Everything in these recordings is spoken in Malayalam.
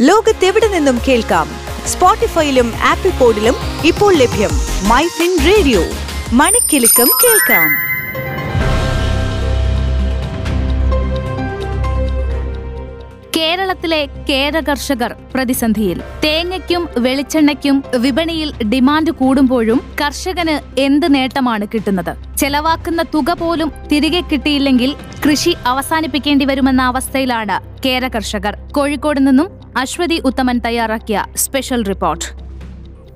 ലോകത്തെവിടെ നിന്നും കേൾക്കാം? സ്പോട്ടിഫൈയിലും ആപ്പിൾ പോഡിലും ഇപ്പോൾ ലഭ്യം മൈ ഫിൻ റേഡിയോ. മണിക്കെലക്കം കേൾക്കാം. കേരളത്തിലെ കേര കർഷകർ പ്രതിസന്ധിയിൽ. തേങ്ങയ്ക്കും വെളിച്ചെണ്ണയ്ക്കും വിപണിയിൽ ഡിമാൻഡ് കൂടുമ്പോഴും കർഷകന് എന്ത് നേട്ടമാണ് കിട്ടുന്നത്? ചെലവാക്കുന്ന തുക പോലും തിരികെ കിട്ടിയില്ലെങ്കിൽ കൃഷി അവസാനിപ്പിക്കേണ്ടി വരുമെന്ന അവസ്ഥയിലാണ് കേര കർഷകർ കോഴിക്കോട് നിന്നും അശ്വതി ഉത്തമൻ തയ്യാറാക്കിയ സ്പെഷ്യൽ റിപ്പോർട്ട്.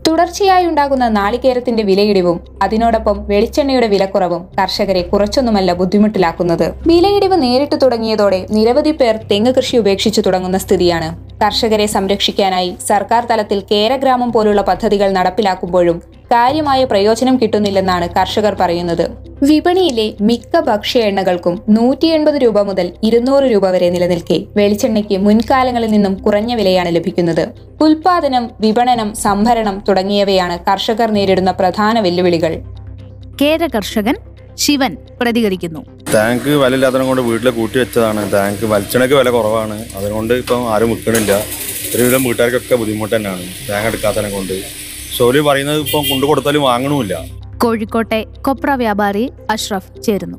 തുടർച്ചയായി ഉണ്ടാകുന്ന നാളികേരത്തിന്റെ വിലയിടിവും അതിനോടൊപ്പം വെളിച്ചെണ്ണയുടെ വിലക്കുറവും കർഷകരെ കുറച്ചൊന്നുമല്ല ബുദ്ധിമുട്ടിലാക്കുന്നത്. വിലയിടിവ് നേരിട്ട് തുടങ്ങിയതോടെ നിരവധി പേർ തെങ്ങ് കൃഷി ഉപേക്ഷിച്ചു തുടങ്ങുന്ന സ്ഥിതിയാണ്. കർഷകരെ സംരക്ഷിക്കാനായി സർക്കാർ തലത്തിൽ കേരഗ്രാമം പോലുള്ള പദ്ധതികൾ നടപ്പിലാക്കുമ്പോഴും കാര്യമായ പ്രയോജനം കിട്ടുന്നില്ലെന്നാണ് കർഷകർ പറയുന്നത്. വിപണിയിലെ മിക്ക ഭക്ഷ്യ എണ്ണകൾക്കും നൂറ്റി എൺപത് രൂപ മുതൽ ഇരുന്നൂറ് രൂപ വരെ നിലനിൽക്കെ. വെളിച്ചെണ്ണയ്ക്ക് മുൻകാലങ്ങളിൽ നിന്നും കുറഞ്ഞ വിലയാണ് ലഭിക്കുന്നത്. ഉൽപാദനം വിപണനം സംഭരണം തുടങ്ങിയവയാണ് കർഷകർ നേരിടുന്ന പ്രധാന വെല്ലുവിളികൾ. കേര കർഷകൻ ശിവൻ പ്രതികരിക്കുന്നു. ടാങ്ക് വില ഇല്ലാത്തതിനെ കൊണ്ട് വീട്ടിൽ കൂട്ടി വെച്ചതാണ്. ടാങ്ക് വലിച്ചെണ്ണയ്ക്ക് വില കുറവാണ്. അതുകൊണ്ട് ഇപ്പം ആരും വിൽക്കണില്ല. ഒരുവിധം വീട്ടുകാർക്കൊക്കെ ബുദ്ധിമുട്ട് തന്നെയാണ്. ടാങ്ക് എടുക്കാത്തതിനെ കൊണ്ട്. സോലി പറയുന്നത് ഇപ്പം കൊണ്ടു വാങ്ങണമില്ല കോഴിക്കോട്ടെ കൊപ്ര വ്യാപാരി അഷ്റഫ് ചേരുന്നു.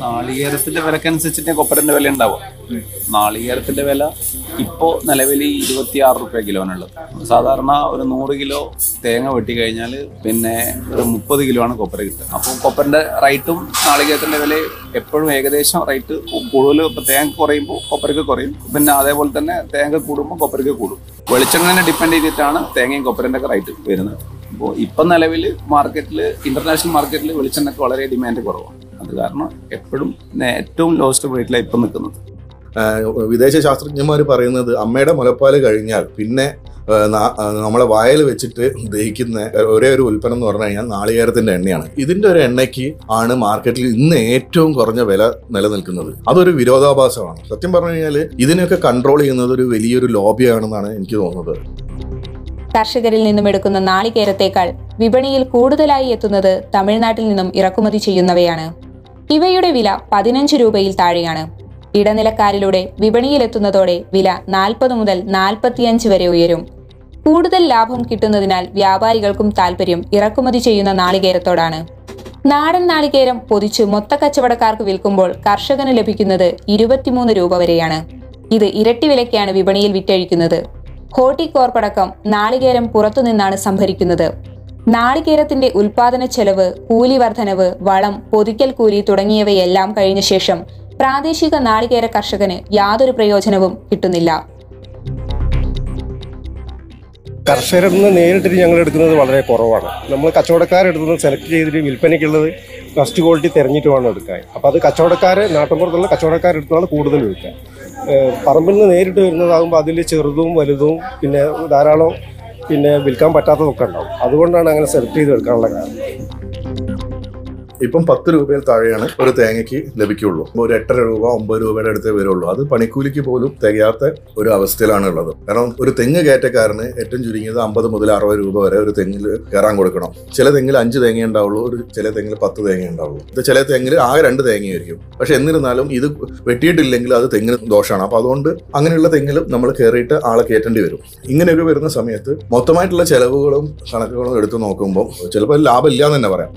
നാളികേരത്തിന്റെ വിലക്കനുസരിച്ചിട്ട് കൊപ്പരന്റെ വില ഉണ്ടാവും. നാളികേരത്തിന്റെ വില ഇപ്പോൾ നിലവിൽ ഇരുപത്തിയാറ് റുപ്യ കിലോനുള്ളത്. സാധാരണ ഒരു നൂറ് കിലോ തേങ്ങ വെട്ടി കഴിഞ്ഞാൽ പിന്നെ ഒരു മുപ്പത് കിലോ ആണ് കൊപ്പര കിട്ടുക. അപ്പോൾ കൊപ്പരന്റെ റൈറ്റും നാളികേരത്തിന്റെ വില എപ്പോഴും ഏകദേശം റൈറ്റ് കൂടുതൽ ഇപ്പോൾ തേങ്ങ കുറയുമ്പോൾ കൊപ്പരക്ക് കുറയും. പിന്നെ അതേപോലെ തന്നെ തേങ്ങ കൂടുമ്പോൾ കൊപ്പരക്ക് കൂടും. വെളിച്ചെണ്ണനെ ഡിപ്പെൻഡ് ചെയ്തിട്ടാണ് തേങ്ങയും കൊപ്പരന്റെ ഒക്കെ റേറ്റ് വരുന്നത്. അപ്പോൾ ഇപ്പം നിലവിൽ മാർക്കറ്റിൽ ഇന്റർനാഷണൽ മാർക്കറ്റിൽ വെളിച്ചെണ്ണയ്ക്ക് വളരെ ഡിമാൻഡ് കുറവാണ്. അത് കാരണം എപ്പോഴും ഏറ്റവും ലോസ്റ്റ് റേറ്റിലാണ് ഇപ്പം നിൽക്കുന്നത് വിദേശ ശാസ്ത്രജ്ഞന്മാർ പറയുന്നത് അമ്മയുടെ മുലപ്പാൽ കഴിഞ്ഞാൽ പിന്നെ നമ്മളെ വായൽ വെച്ചിട്ട് ദഹിക്കുന്ന ഒരേ ഒരു ഉൽപ്പന്നം എന്ന് പറഞ്ഞു കഴിഞ്ഞാൽ നാളികേരത്തിന്റെ എണ്ണയാണ്. ഇതിന്റെ ഒരു എണ്ണയ്ക്ക് ആണ് മാർക്കറ്റിൽ ഇന്ന് ഏറ്റവും കുറഞ്ഞ വില നിലനിൽക്കുന്നത്. അതൊരു വിരോധാഭാസമാണ്. സത്യം പറഞ്ഞു കഴിഞ്ഞാൽ ഇതിനെയൊക്കെ കൺട്രോൾ ചെയ്യുന്നത് ഒരു വലിയൊരു ലോബിയാണെന്നാണ് എനിക്ക് തോന്നുന്നത്. കർഷകരിൽ നിന്നും എടുക്കുന്ന നാളികേരത്തേക്കാൾ വിപണിയിൽ കൂടുതലായി എത്തുന്നത് തമിഴ്നാട്ടിൽ നിന്നും ഇറക്കുമതി ചെയ്യുന്നവയാണ്. ഇവയുടെ വില പതിനഞ്ച് രൂപയിൽ താഴെയാണ്. ഇടനിലക്കാരിലൂടെ വിപണിയിലെത്തുന്നതോടെ വില നാൽപ്പത് മുതൽ നാൽപ്പത്തിയഞ്ച് വരെ ഉയരും. കൂടുതൽ ലാഭം കിട്ടുന്നതിനാൽ വ്യാപാരികൾക്കും താൽപ്പര്യം ഇറക്കുമതി ചെയ്യുന്ന നാളികേരത്തോടാണ്. നാടൻ നാളികേരം പൊതിച്ച് മൊത്തക്കച്ചവടക്കാർക്ക് വിൽക്കുമ്പോൾ കർഷകന് ലഭിക്കുന്നത് ഇരുപത്തിമൂന്ന് രൂപ വരെയാണ്. ഇത് ഇരട്ടി വിലയ്ക്കാണ് വിപണിയിൽ വിറ്റഴിക്കുന്നത്. ഹോർട്ടികോർപ്പടക്കം നാളികേരം പുറത്തുനിന്നാണ് സംഭരിക്കുന്നത്. നാളികേരത്തിന്റെ ഉൽപാദന ചെലവ് കൂലി വർധനവ് വളം പൊതിക്കൽ കൂലി തുടങ്ങിയവയെല്ലാം കഴിഞ്ഞ ശേഷം പ്രാദേശിക നാളികേര കർഷകന് യാതൊരു പ്രയോജനവും കിട്ടുന്നില്ല. കർഷകരിൽ നിന്ന് നേരിട്ടിട്ട് ഞങ്ങൾ എടുക്കുന്നത് വളരെ കുറവാണ്. നമ്മൾ കച്ചവടക്കാരെടുത്തുനിന്ന് സെലക്ട് ചെയ്തിട്ട് വിൽപ്പനയ്ക്കുള്ളത് ഫസ്റ്റ് ക്വാളിറ്റി തിരഞ്ഞിട്ട് വേണം എടുക്കാൻ. അപ്പോൾ അത് കച്ചവടക്കാരെ നാട്ടിൻപുറത്തുള്ള കച്ചവടക്കാരെടുത്താണ് കൂടുതൽ വിൽക്കുക പറമ്പിൽ നിന്ന് നേരിട്ട് വരുന്നതാകുമ്പോൾ അതിൽ ചെറുതും വലുതും പിന്നെ ധാരാളം പിന്നെ വിൽക്കാൻ പറ്റാത്തതൊക്കെ ഉണ്ടാവും. അതുകൊണ്ടാണ് അങ്ങനെ സെലക്ട് ചെയ്ത് എടുക്കാനുള്ള കാരണം. ഇപ്പം പത്ത് രൂപയിൽ താഴെയാണ് ഒരു തേങ്ങയ്ക്ക് ലഭിക്കുള്ളൂ. ഒരു എട്ടര രൂപ ഒമ്പത് രൂപയുടെ അടുത്തേ വരുള്ളൂ. അത് പണിക്കൂലിക്ക് പോലും തികയാത്ത ഒരു അവസ്ഥയിലാണ് ഉള്ളത് കാരണം ഒരു തെങ്ങ് കയറ്റക്കാരന് ഏറ്റവും ചുരുങ്ങിയത് അമ്പത് മുതൽ അറുപത് രൂപ വരെ ഒരു തെങ്ങിൽ കയറാൻ കൊടുക്കണം. ചില തെങ്ങിൽ അഞ്ച് തേങ്ങ ഉണ്ടാവുള്ളൂ ഒരു ചില തെങ്ങിൽ പത്ത് തേങ്ങ ഉണ്ടാവുള്ളൂ. ഇത് ചില തെങ്ങിൽ ആകെ രണ്ട് തേങ്ങയായിരിക്കും. പക്ഷെ എന്നിരുന്നാലും ഇത് വെട്ടിയിട്ടില്ലെങ്കിൽ അത് തെങ്ങിന് ദോഷമാണ്. അപ്പൊ അതുകൊണ്ട് അങ്ങനെയുള്ള തെങ്ങിലും നമ്മൾ കയറിയിട്ട് ആളെ കയറ്റേണ്ടി വരും. ഇങ്ങനെയൊക്കെ വരുന്ന സമയത്ത് മൊത്തമായിട്ടുള്ള ചെലവുകളും കണക്കുകളും എടുത്തു നോക്കുമ്പോൾ ചിലപ്പോൾ ലാഭമില്ല എന്ന് തന്നെ പറയാം.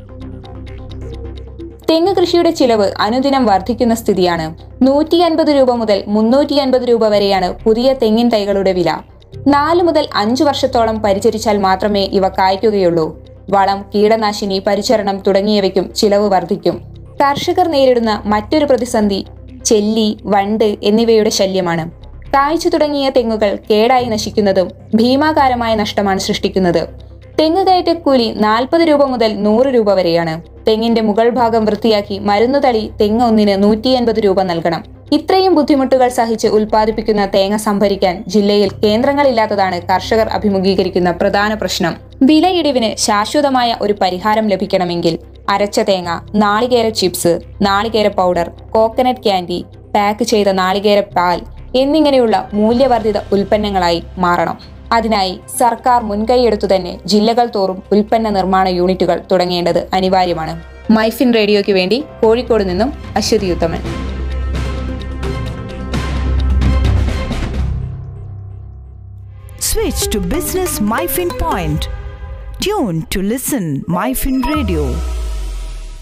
തെങ്ങ് കൃഷിയുടെ ചിലവ് അനുദിനം വർദ്ധിക്കുന്ന സ്ഥിതിയാണ്. നൂറ്റി അൻപത് രൂപ മുതൽ മുന്നൂറ്റി അൻപത് രൂപ വരെയാണ് പുതിയ തെങ്ങിൻ തൈകളുടെ വില. നാല് മുതൽ അഞ്ചു വർഷത്തോളം പരിചരിച്ചാൽ മാത്രമേ ഇവ കായ്ക്കുകയുള്ളൂ. വളം കീടനാശിനി പരിചരണം തുടങ്ങിയവയ്ക്കും ചിലവ് വർദ്ധിക്കും. കർഷകർ നേരിടുന്ന മറ്റൊരു പ്രതിസന്ധി ചെല്ലി വണ്ട് എന്നിവയുടെ ശല്യമാണ്. കായ്ച്ചു തുടങ്ങിയ തെങ്ങുകൾ കേടായി നശിക്കുന്നതും ഭീമാകാരമായ നഷ്ടമാണ് സൃഷ്ടിക്കുന്നത്. തെങ്ങ് കയറ്റക്കൂലി നാൽപ്പത് രൂപ മുതൽ നൂറ് രൂപ വരെയാണ്. തെങ്ങിന്റെ മുകൾ ഭാഗം വൃത്തിയാക്കി മരുന്ന് തളി തെങ്ങ് ഒന്നിന് നൂറ്റി എൺപത് രൂപ നൽകണം. ഇത്രയും ബുദ്ധിമുട്ടുകൾ സഹിച്ച് ഉൽപ്പാദിപ്പിക്കുന്ന തേങ്ങ സംഭരിക്കാൻ ജില്ലയിൽ കേന്ദ്രങ്ങളില്ലാത്തതാണ് കർഷകർ അഭിമുഖീകരിക്കുന്ന പ്രധാന പ്രശ്നം. വിലയിടിവിന് ശാശ്വതമായ ഒരു പരിഹാരം ലഭിക്കണമെങ്കിൽ അരച്ച തേങ്ങ നാളികേര ചിപ്സ് നാളികേര പൗഡർ കോക്കനട്ട് ക്യാൻഡി പാക്ക് ചെയ്ത നാളികേര പാൽ എന്നിങ്ങനെയുള്ള മൂല്യവർദ്ധിത ഉൽപ്പന്നങ്ങളായി മാറണം. അതിനായി സർക്കാർ മുൻകൈയെടുത്തു തന്നെ ജില്ലകൾ തോറും ഉൽപ്പന്ന നിർമ്മാണ യൂണിറ്റുകൾ തുടങ്ങേണ്ടത് അനിവാര്യമാണ് മൈഫിൻ റേഡിയോയ്ക്ക് വേണ്ടി കോഴിക്കോട് നിന്നും അശ്വതി ഉത്തമൻ Switch to Business MyFin Point. Tune to listen MyFin Radio.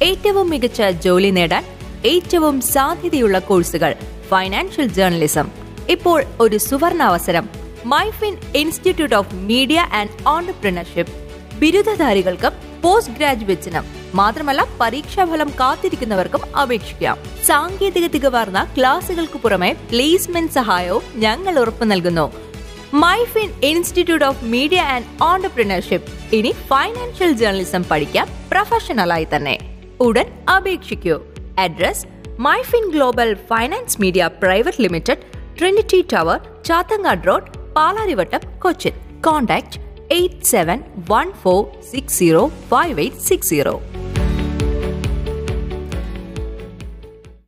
ഏറ്റവും മികച്ച ജോലി നേടാൻ ഏറ്റവും സാധ്യതയുള്ള കോഴ്സുകൾ ഫൈനാൻഷ്യൽ ജേർണലിസം ഇപ്പോൾ ഒരു സുവർണാവസരം Myfin institute of media and entrepreneurship. ബിരുദധാരികൾക്കും post ഗ്രാജുവേറ്റ്സിനും മാത്രമല്ല പരീക്ഷാഫലം കാത്തിരിക്കുന്നവർക്കും അപേക്ഷിക്കാം. സാങ്കേതിക തികവാർന്ന ക്ലാസുകൾക്ക് പുറമെ പ്ലേസ്മെന്റ് സഹായവും ഞങ്ങൾ ഉറപ്പു നൽകുന്നു. Myfin institute of media and entrepreneurship. ഇനി ഫൈനാൻഷ്യൽ ജേർണലിസം പഠിക്കാം പ്രൊഫഷണലായി തന്നെ. ഉടൻ അപേക്ഷിക്കൂ. Address Myfin global finance media private limited Trinity tower Chathangad road Palarivattom Cochin. Contact eight seven one four six zero five eight six zero